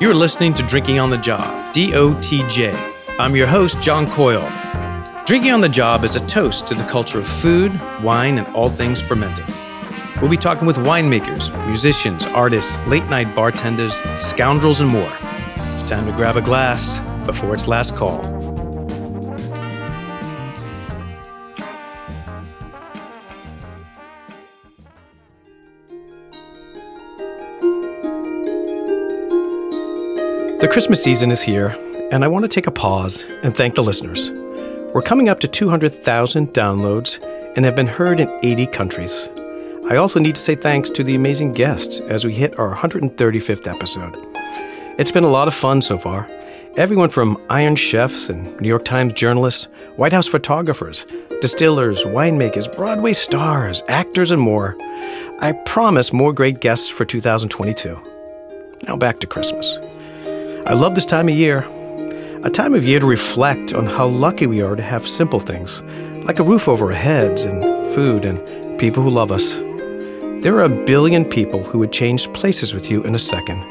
You're listening to Drinking on the Job, DOTJ. I'm your host, John Coyle. Drinking on the Job is a toast to the culture of food, wine, and all things fermenting. We'll be talking with winemakers, musicians, artists, late night bartenders, scoundrels, and more. It's time to grab a glass before its last call. The Christmas season is here, and I want to take a pause and thank the listeners. We're coming up to 200,000 downloads and have been heard in 80 countries. I also need to say thanks to the amazing guests as we hit our 135th episode. It's been a lot of fun so far. Everyone from Iron Chefs and New York Times journalists, White House photographers, distillers, winemakers, Broadway stars, actors, and more. I promise more great guests for 2022. Now back to Christmas. I love this time of year. A time of year to reflect on how lucky we are to have simple things, like a roof over our heads and food and people who love us. There are a billion people who would change places with you in a second.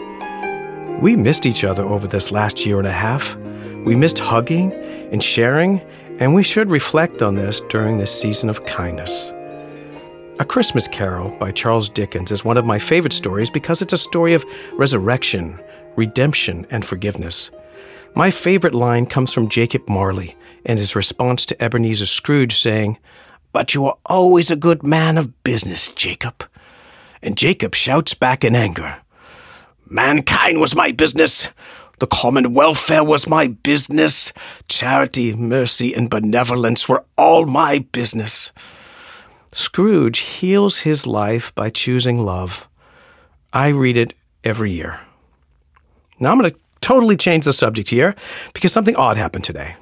We missed each other over this last year and a half. We missed hugging and sharing, and we should reflect on this during this season of kindness. A Christmas Carol by Charles Dickens is one of my favorite stories because it's a story of resurrection, redemption, and forgiveness. My favorite line comes from Jacob Marley and his response to Ebenezer Scrooge saying, But you are always a good man of business, Jacob. And Jacob shouts back in anger, Mankind was my business. The common welfare was my business. Charity, mercy, and benevolence were all my business. Scrooge heals his life by choosing love. I read it every year. Now I'm going to totally change the subject here because something odd happened today.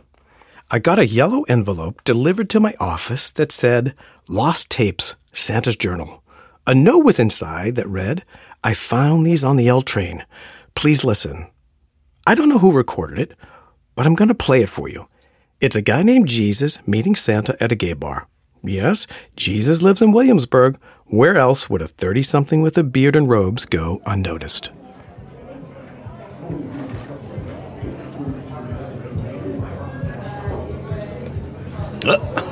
I got a yellow envelope delivered to my office that said, Lost Tapes, Santa's Journal. A note was inside that read, I found these on the L train. Please listen. I don't know who recorded it, but I'm going to play it for you. It's a guy named Jesus meeting Santa at a gay bar. Yes, Jesus lives in Williamsburg. Where else would a 30 something with a beard and robes go unnoticed?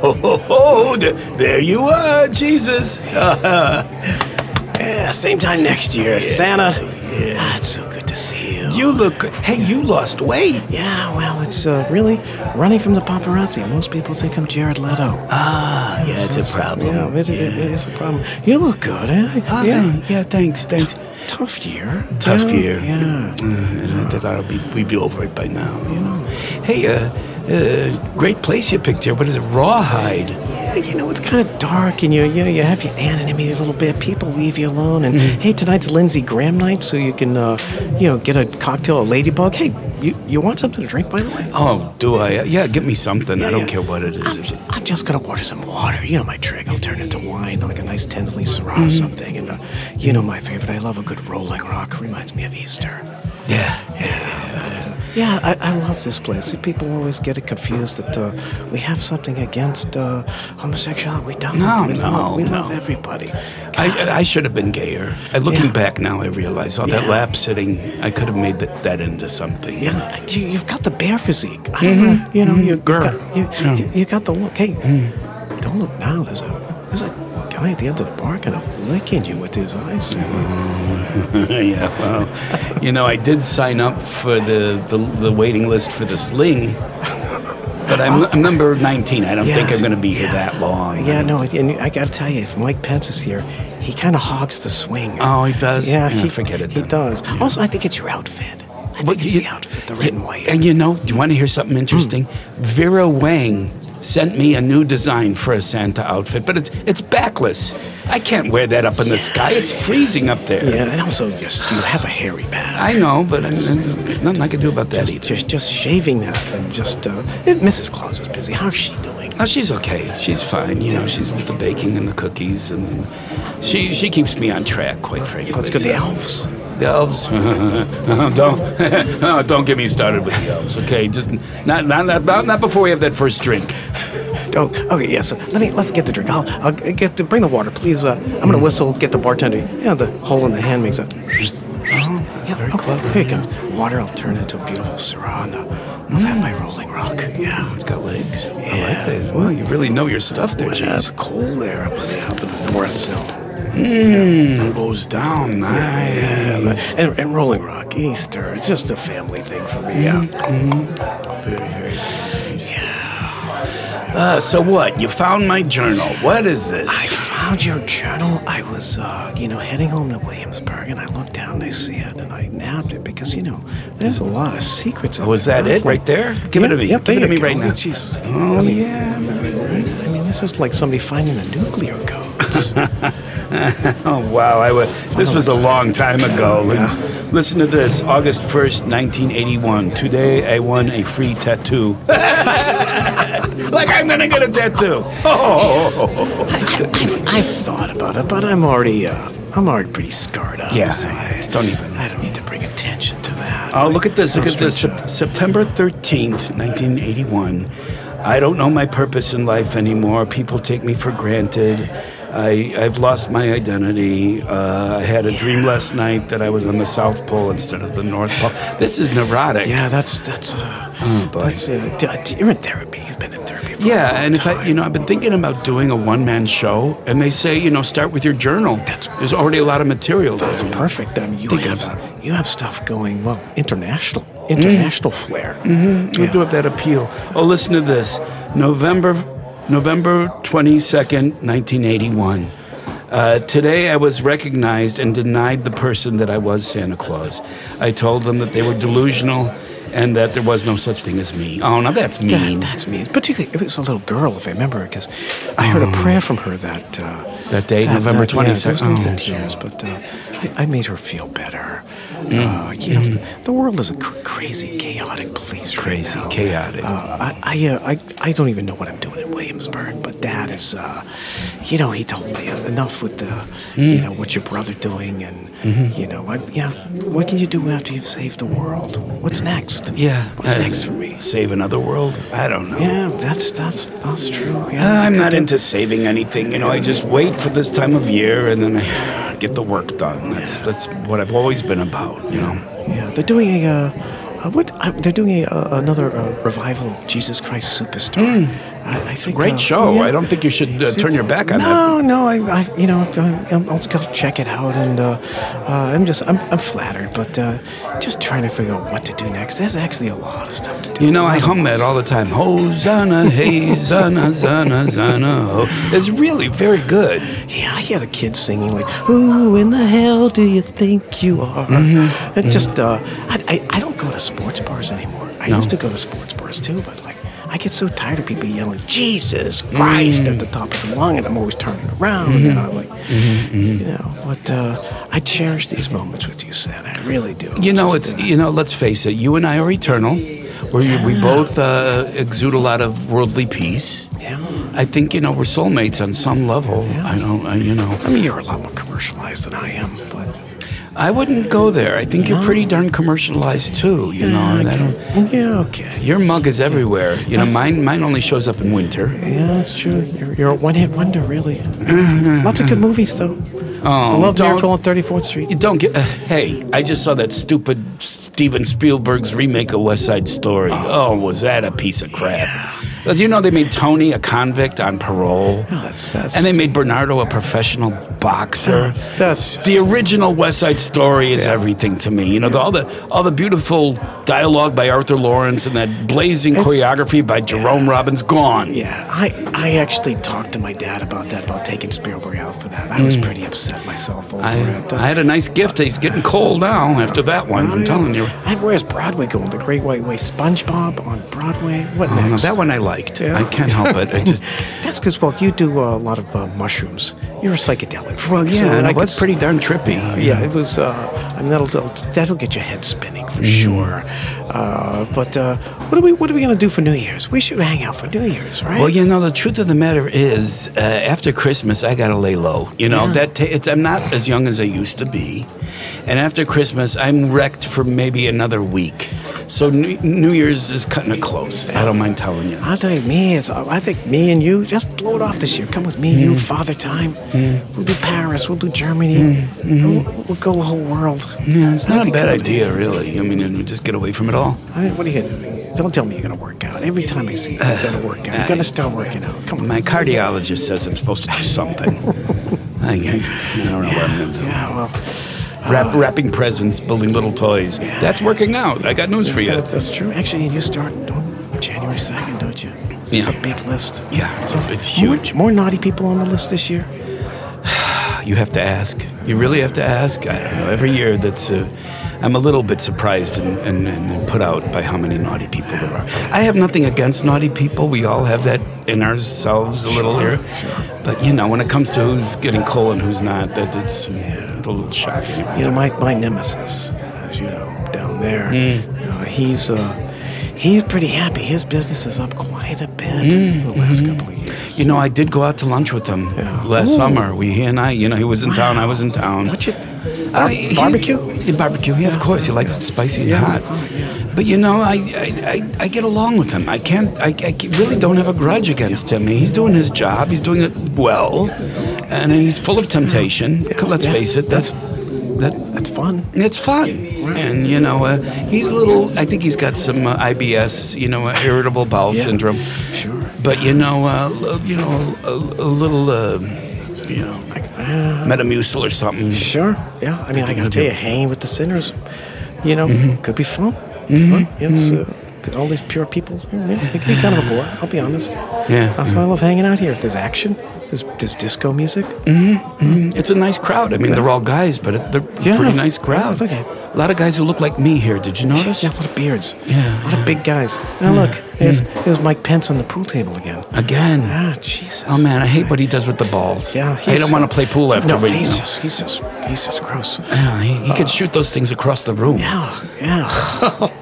Oh, ho, ho, there you are, Jesus. yeah, same time next year, yeah, Santa. Yeah. Ah, it's so good to see you. You look good. Hey, you lost weight. Yeah, well, it's uh, really running from the paparazzi. Most people think I'm Jared Leto. Ah, yeah, it's, it's a problem. Yeah, it, yeah. It, it is a problem. You look good, eh? Oh, yeah. Yeah, thanks, thanks. Tough year. Tough yeah. year. Yeah. Uh, I thought be, we'd be over it by now, you know. Hey, uh, uh, great place you picked here. What is it? Rawhide. Yeah, you know it's kind of dark, and you you know you have your anonymity a little bit. People leave you alone, and mm-hmm. hey, tonight's Lindsey Graham night, so you can uh, you know get a cocktail, a ladybug. Hey, you you want something to drink, by the way? Oh, do I? Yeah, get me something. Yeah, I don't yeah. care what it is. I'm, I'm, just gonna order some water. You know my trick. I'll turn it to wine, like a nice Tinsley Syrah mm-hmm. something, and uh, you know my favorite. I love a good Rolling Rock. Reminds me of Easter. Yeah, yeah. yeah. Yeah, I, I, love this place. People always get it confused that uh, we have something against uh, homosexuality. We don't. No, we no, love, we no. love everybody. I, I, should have been gayer. Looking yeah. back now, I realize all yeah. that lap sitting, I could have made that, that into something. Yeah, you, have got the bear physique. Mm-hmm. You know, mm-hmm. you, got, you, you, got the look. Hey, mm. don't look now. There's a there's a guy at the end of the park and I'm licking you with his eyes. yeah, well, you know, I did sign up for the, the, the waiting list for the sling. But I'm, I'm number 19. I don't yeah, think I'm going to be here that long. Yeah, no, and I got to tell you, if Mike Pence is here, he kind of hogs the swing. Oh, he does? Yeah, yeah he, forget it. He then. does. Yeah. Also, I think it's your outfit. I think it's you, the outfit, the red and white. And you know, do you want to hear something interesting? Mm. Vera Wang sent me a new design for a Santa outfit, but it's it's backless. I can't wear that up in the sky. It's freezing up there. Yeah, and also just you have a hairy back. I know, but I there's nothing I can do about that just, either. Just just shaving that and just uh, Mrs. Claus is busy. How's she doing? Oh, she's okay. She's fine. You know, she's with the baking and the cookies, and she she keeps me on track, quite frankly. Let's go to the elves. The elves? don't don't get me started with the elves, okay? Just not not not, not before we have that first drink. Oh, okay, yes. Yeah, so let me let's get the drink. I'll I'll get the, bring the water, please. Uh, I'm gonna whistle. Get the bartender. Yeah, the hole in the hand makes a. Yeah, very oh, clever. Here you go. Water, I'll turn into a beautiful Syrah. and, uh, I'll have my rolling rock. Yeah. It's got legs. I like that. Well, you really know your stuff there, Well, Cheese. it's cold there up in the, up in the north, so. Mmm, goes down. Nice. Yeah, and, and Rolling Rock, Easter, it's just a family thing for me. Yeah. Very, very nice. Uh, so what? You found my journal. What is this? I found your journal. I was, uh, you know, heading home to Williamsburg, and I looked down and I see it, and I nabbed it because, you know, there's a lot of secrets. Oh, is that it right there? Give it to me. Give it to me right now. Jeez. Oh, I mean, yeah. I mean, this is like somebody finding the nuclear codes. Oh, wow. I wa- this was a long time ago. Listen to this August 1st, 1981. Today I won a free tattoo. like I'm going to get a tattoo. Oh. I've, I've thought about it, but I'm already, uh, I'm already pretty scarred up. Yeah, so I, don't even. I don't need to bring attention to that. Oh, look at this. Look at this. Sep- September 13th, 1981. I don't know my purpose in life anymore. People take me for granted. I, I've lost my identity. Uh, I had a dream last night that I was on the South Pole instead of the North Pole. This is neurotic. Yeah, that's that's. Uh, Oh, boy. that's uh, d- you're in therapy. You've been in therapy. For a Yeah, and if I, you know, I've been thinking about doing a one-man show, and they say, you know, start with your journal. That's- There's already a lot of material. there. That's perfect. I mean, you Thinking have you have stuff going well, international, international flair. Mm-hmm. We do have that appeal. Oh, listen to this. November, November twenty second, nineteen eighty one. Uh, today, I was recognized and denied the person that I was Santa Claus. I told them that they were delusional and that there was no such thing as me. Oh, now that's That, mean. that's me. Particularly, it was a little girl, if I remember, because I heard a prayer from her that uh, Oh. That day, November that- yeah, 22nd. there was no Oh, tears, but uh, I, I made her feel better. Mm. Uh, you know, the, the world is a cr- crazy, chaotic place. right Crazy, now. chaotic. Uh, I, I, uh, I, I don't even know what I'm doing in Williamsburg, but Dad is, uh, you know, he told me enough with the, Mm. you know, what's your brother doing, and Mm-hmm. you know, I, yeah, what can you do after you've saved the world? What's next? yeah. what's uh, next for me? Save another world? I don't know. Yeah, that's that's that's true. Uh, Yeah, I'm not into saving anything. You know, I just wait for this time of year and then I get the work done. That's that's what I've always been about. You know. Yeah, they're doing a. Uh, uh, what uh, they're doing a uh, another uh, revival of Jesus Christ Superstar. I, I think. Great uh, show. yeah. I don't think you should, uh, turn your back on it. no, No, I, I, you know, I, I'll go check it out, and uh, uh, I'm just, I'm, I'm flattered, but uh, just trying to figure out what to do next. There's actually a lot of stuff to do. You know, I hum that all the time. Hosanna, hey, zana, zana, zana. It's really very good. Yeah, I hear the kids singing like, "Who in the hell do you think you are?" Mm-hmm. It just, uh, I, I, I don't go to sports bars anymore. I No. used to go to sports bars too, but like, I get so tired of people yelling "Jesus Christ" at the top of the lung, and I'm always turning around, and I'm like, Mm-hmm. you know. But uh, I cherish these moments with you, Santa. I really do. You know, Just, it's uh, you know. Let's face it. You and I are eternal. We we both uh, exude a lot of worldly peace. yeah. I think you know we're soulmates on some level. Yeah. I don't. I, you know. I mean, you're a lot more commercialized than I am, but I wouldn't go there. I think you're pretty darn commercialized too. You know, and I don't, yeah, okay. your mug is everywhere. You know, That's- mine mine only shows up in winter. Yeah, that's true. You're, you're a one-hit wonder, really. Lots of good movies, though. Oh, I love don't- Miracle on 34th Street. You don't get. Uh, hey, I just saw that stupid Steven Spielberg's remake of West Side Story. Oh, was that a piece of crap? But you know they made Tony a convict on parole, Oh, that's that's. and they made Bernardo a professional boxer. that's, that's The original West Side Story is everything to me. You know, the, all the all the beautiful dialogue by Arthur Laurents and that blazing It's- choreography by Jerome Robbins gone. yeah. I I actually talked to my dad about that, about taking Spielberg out for that. I was mm. pretty upset myself over I, it. I had a nice gift. He's getting cold now after that one. I'm telling you. I, where's Broadway going? The Great White Way. SpongeBob on Broadway. What Oh, no, that one I liked. Yeah. I can't help it. I just That's because well, you do uh, a lot of uh, mushrooms. You're a psychedelic. well, so yeah, and I it was pretty darn trippy. Yeah, it was. Uh, I mean, that'll, that'll get your head spinning for Mm-hmm. sure. Uh, but uh, what are we what are we gonna do for New Year's? We should hang out for New Year's, right? Well, you know, the truth of the matter is, uh, after Christmas, I gotta lay low. You know Yeah. that I'm not as young as I used to be, and after Christmas, I'm wrecked for maybe another week. So New, New Year's is cutting it close. I don't mind telling you. I'll tell you, me, it's, I think me and you, just blow it off this year. Come with me, you, mm-hmm. Father Time. Mm-hmm. We'll do Paris, we'll do Germany, mm-hmm. we'll, we'll go the whole world. Yeah, it's not a bad idea, really. I mean, and just get away from it all. I mean, what are you gonna do? Don't tell me you're gonna work out. Every time I see you, you're gonna work out. You're gonna start working out. Come on. My cardiologist says I'm supposed to do something. I, I don't know what I'm going to do. Yeah, well, Wrap, wrapping presents, building little toys. That's working out. I got news for you. that, that's true. Actually, you start on January 2nd, don't you? It's a big list. Yeah, it's, it's huge. more naughty people on the list this year. You have to ask. You really have to ask. I don't know. Every year, that's. Uh, I'm a little bit surprised and, and, and put out by how many naughty people there are. I have nothing against naughty people. We all have that in ourselves a little here. But you know, when it comes to who's getting coal and who's not, that it's, it's a little shocking. You know, my, my nemesis, as you know, down there, Hmm. you know, he's uh, he's pretty happy. His business is up quite a bit in the last couple of years. You know, I did go out to lunch with him Yeah. last Ooh. summer. We, he and I, you know, he was in town, I was in town. What you? Uh, he- barbecue? he- barbecue, yeah, of course. He likes it spicy and Yeah. hot. Oh, yeah. But you know, I, I, I, I get along with him. I can't. I, I really don't have a grudge against him. He's doing his job. He's doing it well, and he's full of temptation. Let's face it. That's that. That's fun. It's fun, and you know, uh, he's a little. I think he's got some uh, IBS. You know, uh, irritable bowel Yeah. syndrome. Sure. But you know, uh, you know, a, a little, uh, you know, Metamucil or something. Sure. Yeah. I mean, I gotta tell you, hanging with the sinners, you know, Mm-hmm. could be fun. Fun. It's uh, all these pure people. Yeah, they can be kind of a bore. I'll be honest. Yeah. That's why I love hanging out here. There's action. There's disco music. Mm-hmm, mm-hmm. It's a nice crowd. I mean, they're all guys, but it, they're a Yeah. pretty nice crowd. Yeah, okay. A lot of guys who look like me here. Did you notice? Yeah, a lot of beards. Yeah, A lot of big guys. Now look, there's, mm. there's Mike Pence on the pool table again. Again. Ah, Jesus. Oh man, I hate what he does with the balls. Yeah, I don't want to play pool after No, we. he's just, he's just, he's just gross. Yeah, he, he could uh, shoot those things across the room. Yeah, yeah.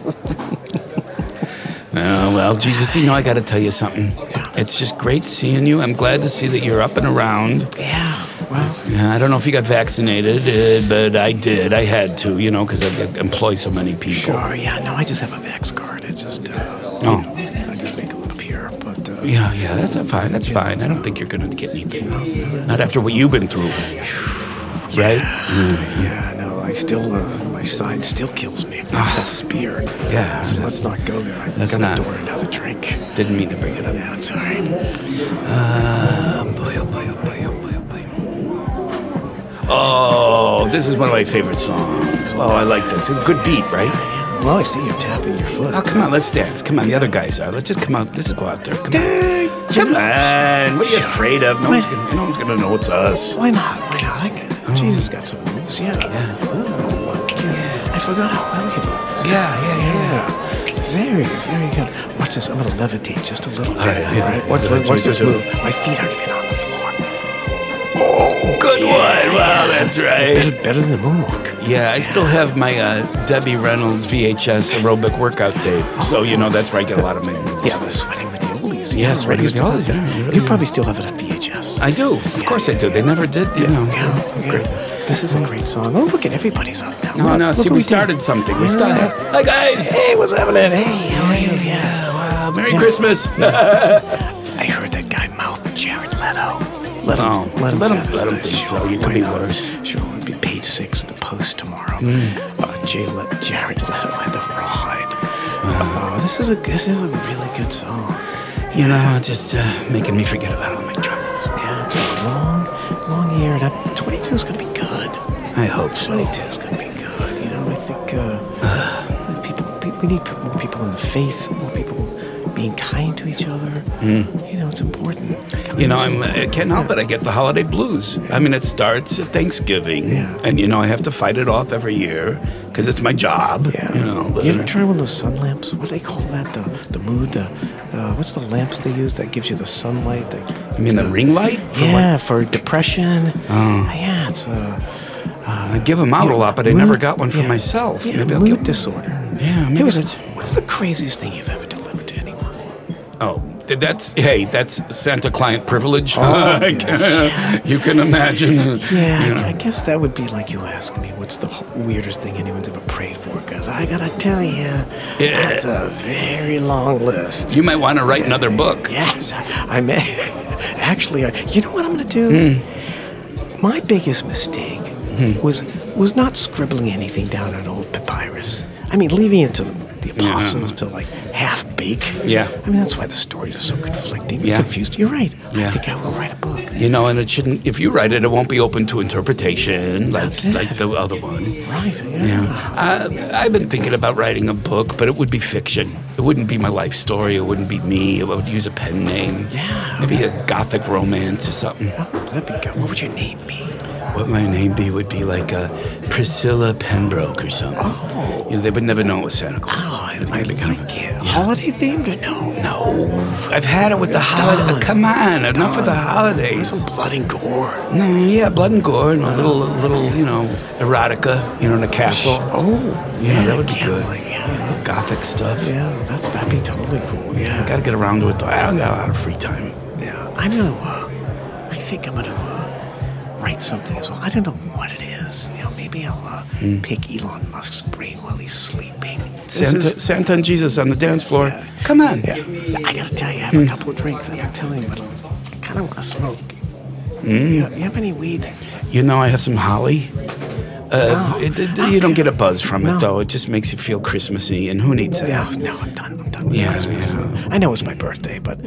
Oh, well, Jesus, you know, I got to tell you something. It's just great seeing you. I'm glad to see that you're up and around. yeah. Well, Yeah, I don't know if you got vaccinated, uh, but I did. I had to, you know, because I employ so many people. sure. Yeah. No, I just have a Vax card. It's just, uh, Oh. you know, I just make them appear. But uh, Yeah, yeah, that's fine. That's fine. I don't think you're going to get anything. Not after what you've been through. Right? yeah, no, I still, uh, my side still kills me. that spear. Yeah. So let's not go there. I'm Let's gonna not. order another drink. Didn't mean to bring it up. Yeah, it's all right. Uh, boy, oh boy, oh boy, oh boy, oh boy. Oh, this is one of my favorite songs. Oh, I like this. It's a good beat, right? Well, I see you tapping your foot. Oh, come on, let's dance. Come on, the other guys are. Let's just come out. Let's just go out there. Come on. Come on. What are you afraid of? No one's gonna, no one's gonna know it's us. Why not? Why not? I, Jesus got some moves. Yeah. Oh, I forgot how well he moves. Yeah, yeah, Yeah. Very, very good. Watch this. I'm gonna levitate just a little bit. All right, yeah. All right. Watch, what watch this move. My feet aren't even on the floor. Oh, Good one. Wow, that's right. Better, better than the moonwalk. Yeah, I still have my uh, Debbie Reynolds VHS aerobic workout tape. So, you know, that's where I get a lot of my moves. Yeah, the sweating with the oldies. Yeah, Yeah, sweating with the oldies, have yeah, that. you You, probably still have it on I do. Of course I do. They never did, you know. yeah, yeah. Great. This is a great song. Oh, look at everybody's up now. No, Look, no, look see, we started something. We Yeah. started. Hi, guys. Hey, what's happening? Hey, how are you? Yeah. Wow, Merry Yeah. Christmas. I heard that guy mouth Jared Leto. Let him, Oh, let him, let him- let him think Sure, so. You could be worse. Sure, it'll be page six in the Post tomorrow. Hmm. Uh, Jay Le- Jared Leto had the rawhide. Oh, this is a this is a really good song. you know, just uh, making me forget about all my troubles. Year. And 22 is gonna be good. I hope so. 22 is gonna be good. You know, I think uh, people we need more people in the faith, more people being kind to each other. You know, it's important. You know, I'm, I can't help it. I get the holiday blues. I mean, it starts at Thanksgiving, Yeah. and you know, I have to fight it off every year because it's my job. Yeah. You know, but, you ever try one of those sun lamps? What do they call that? The the mood. The uh, what's the lamps they use that gives you the sunlight? You mean the ring light? For yeah, for depression. Oh. Yeah, it's a. I give them out a lot, but I mood- never got one for yeah. myself. Yeah, maybe I'll mood give. disorder. Yeah, maybe what's the craziest thing you've that's hey, that's Santa client privilege. Oh, you can imagine. uh, Yeah, you know. I, I guess that would be like you ask me, what's the weirdest thing anyone's ever prayed for? Because I gotta tell you, that's a very long list. You might want to write another book. Yes, I may. Actually, I, you know what I'm gonna do? Hmm. My biggest mistake was was not scribbling anything down on old papyrus. I mean, leaving it to the, the apostles to like half bake. Yeah. I mean, that's why the stories are so conflicting, Yeah. confused. You're right. Yeah. I think I will write a book. You know, and it shouldn't. If you write it, it won't be open to interpretation like That's it. like the other one. Right. Yeah. Yeah, uh, I've been thinking about writing a book, but it would be fiction. It wouldn't be my life story. It wouldn't be me. I would use a pen name. Yeah. maybe a gothic romance or something. Oh, that'd be good. What would your name be? What my name be would be like uh, Priscilla Pembroke or something. Oh. You know, they would never know it was Santa Claus. Oh, I It'd like, be kind of a- it. Holiday themed or no? No, I've had it with the holiday. Come on, enough with the holidays. Some blood and gore. No, yeah, blood and gore and a little, little, you know, erotica, you know, in a castle. Oh, Yeah, that would be good. Yeah, Gothic stuff. yeah, that's that'd be totally cool. Yeah, I gotta get around to it though. I don't got a lot of free time. yeah. I'm gonna. Uh, I think I'm gonna uh, write something as well. I don't know what it is. You know, maybe I'll uh, hmm. pick Elon Musk's brain while he's sleeping. Santa, is- Santa and Jesus on the dance floor. Come on. yeah, I gotta tell you, I have a hmm. couple of drinks. and I'm telling you, but I kind of want to smoke. Hmm. You, you have any weed? You know, I have some holly. Uh, it, it- you don't get a buzz from No. it though. It just makes you feel Christmassy, and who needs that? Yeah, no, I'm done. I'm done with Yeah, Christmas. yeah. I know it's my birthday, but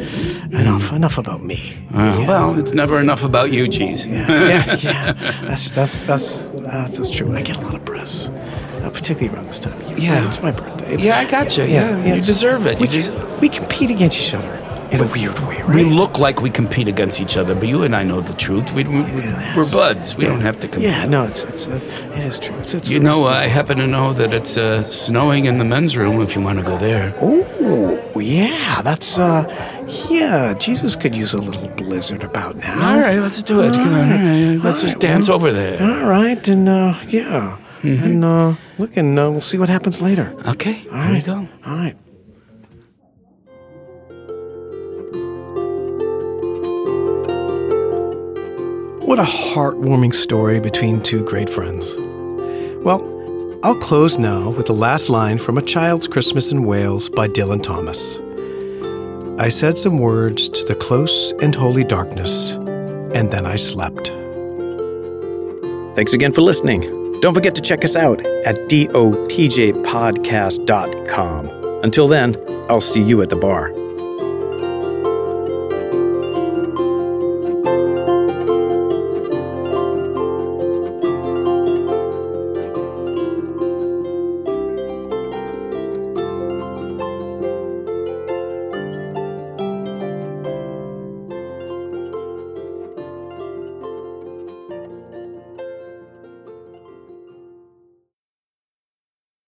enough, enough about me. Uh, Well, it's never enough about you, geez. yeah, yeah. That's that's that's uh, that's true. I get a lot of press, uh, particularly around this time. of year. Yeah. it's my birthday. It's- Yeah, I got gotcha. You. Yeah, you deserve it. We, You we compete against each other in a weird way, right? We look like we compete against each other, but you and I know the truth. We, we, Yeah, we're buds. We yeah. don't have to compete. Yeah, no, it's it's uh, it is true. It's, it's You know, I happen to know that it's uh, snowing in the men's room if you want to go there. Oh, yeah, that's uh, yeah. Jesus could use a little blizzard about now. All right, let's do it. Come on, all right, let's All just right, dance well- over there. All right, and uh, yeah, Mm-hmm. and uh, look, and uh, we'll see what happens later. Okay, All we go. All right. What a heartwarming story between two great friends. Well, I'll close now with the last line from A Child's Christmas in Wales by Dylan Thomas. I said some words to the close and holy darkness, and then I slept. Thanks again for listening. Don't forget to check us out at dotjpodcast.com. Until then, I'll see you at the bar.